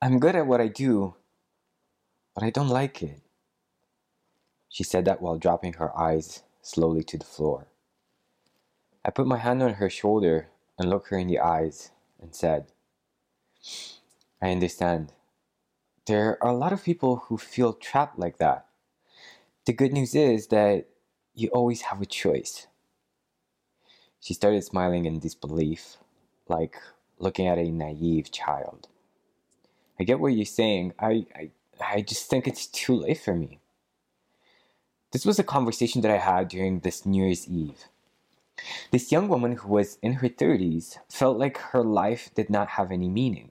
I'm good at what I do, but I don't like it. She said that while dropping her eyes slowly to the floor. I put my hand on her shoulder and looked her in the eyes and said, I understand. There are a lot of people who feel trapped like that. The good news is that you always have a choice. She started smiling in disbelief, like looking at a naive child. I get what you're saying. I, I, I just think it's too late for me. This was a conversation that I had during this New Year's Eve. This young woman who was in her 30s felt like her life did not have any meaning,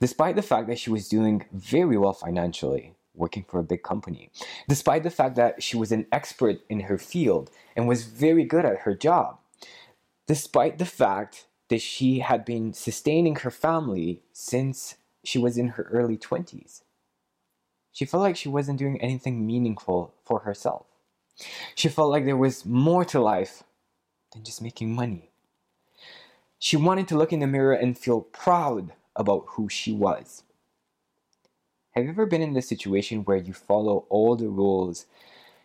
despite the fact that she was doing very well financially, working for a big company, despite the fact that she was an expert in her field and was very good at her job, despite the fact that she had been sustaining her family since she was in her early 20s. She felt like she wasn't doing anything meaningful for herself. She felt like there was more to life than just making money. She wanted to look in the mirror and feel proud about who she was. Have you ever been in this situation where you follow all the rules,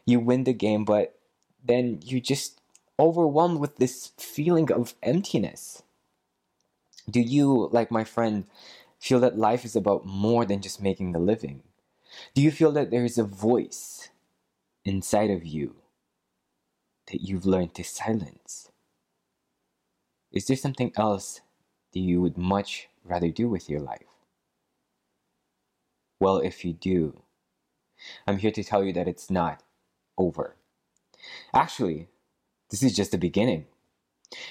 you win the game, but then you're just overwhelmed with this feeling of emptiness? Do you, like my friend, feel that life is about more than just making a living? Do you feel that there is a voice inside of you that you've learned to silence? Is there something else that you would much rather do with your life? Well, if you do, I'm here to tell you that it's not over. Actually, this is just the beginning.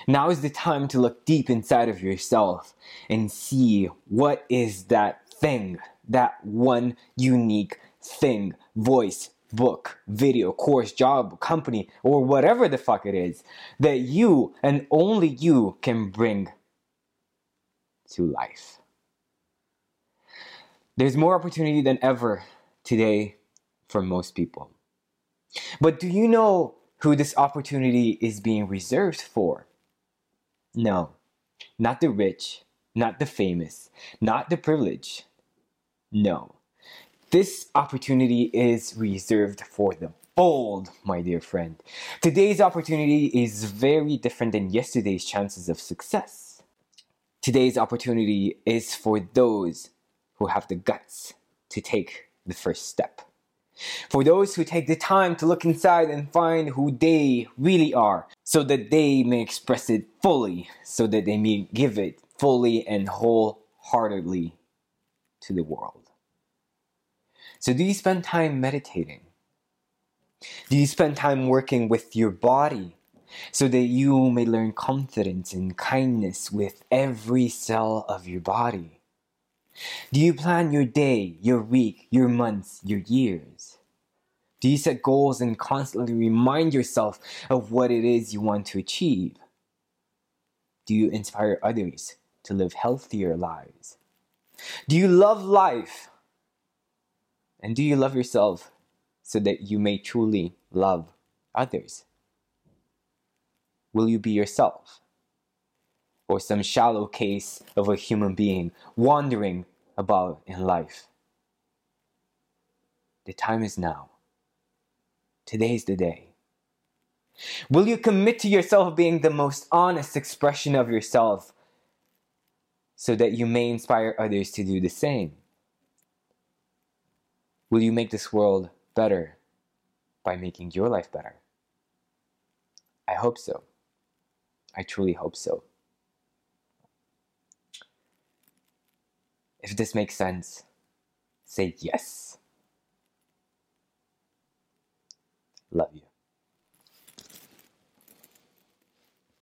Now is the time to look deep inside of yourself and see what is that thing, that one unique thing, voice, book, video, course, job, company, or whatever the fuck it is that you and only you can bring to life. There's more opportunity than ever today for most people. But do you know who this opportunity is being reserved for? No, not the rich, not the famous, not the privileged. No, this opportunity is reserved for the bold, my dear friend. Today's opportunity is very different than yesterday's chances of success. Today's opportunity is for those who have the guts to take the first step. For those who take the time to look inside and find who they really are, so that they may express it fully, so that they may give it fully and wholeheartedly to the world. So, do you spend time meditating? Do you spend time working with your body so that you may learn confidence and kindness with every cell of your body? Do you plan your day, your week, your months, your years? Do you set goals and constantly remind yourself of what it is you want to achieve? Do you inspire others to live healthier lives? Do you love life? And do you love yourself so that you may truly love others? Will you be yourself? Or some shallow case of a human being wandering about in life? The time is now. Today is the day. Will you commit to yourself being the most honest expression of yourself so that you may inspire others to do the same? Will you make this world better by making your life better? I hope so. I truly hope so. If this makes sense, say yes. Love you.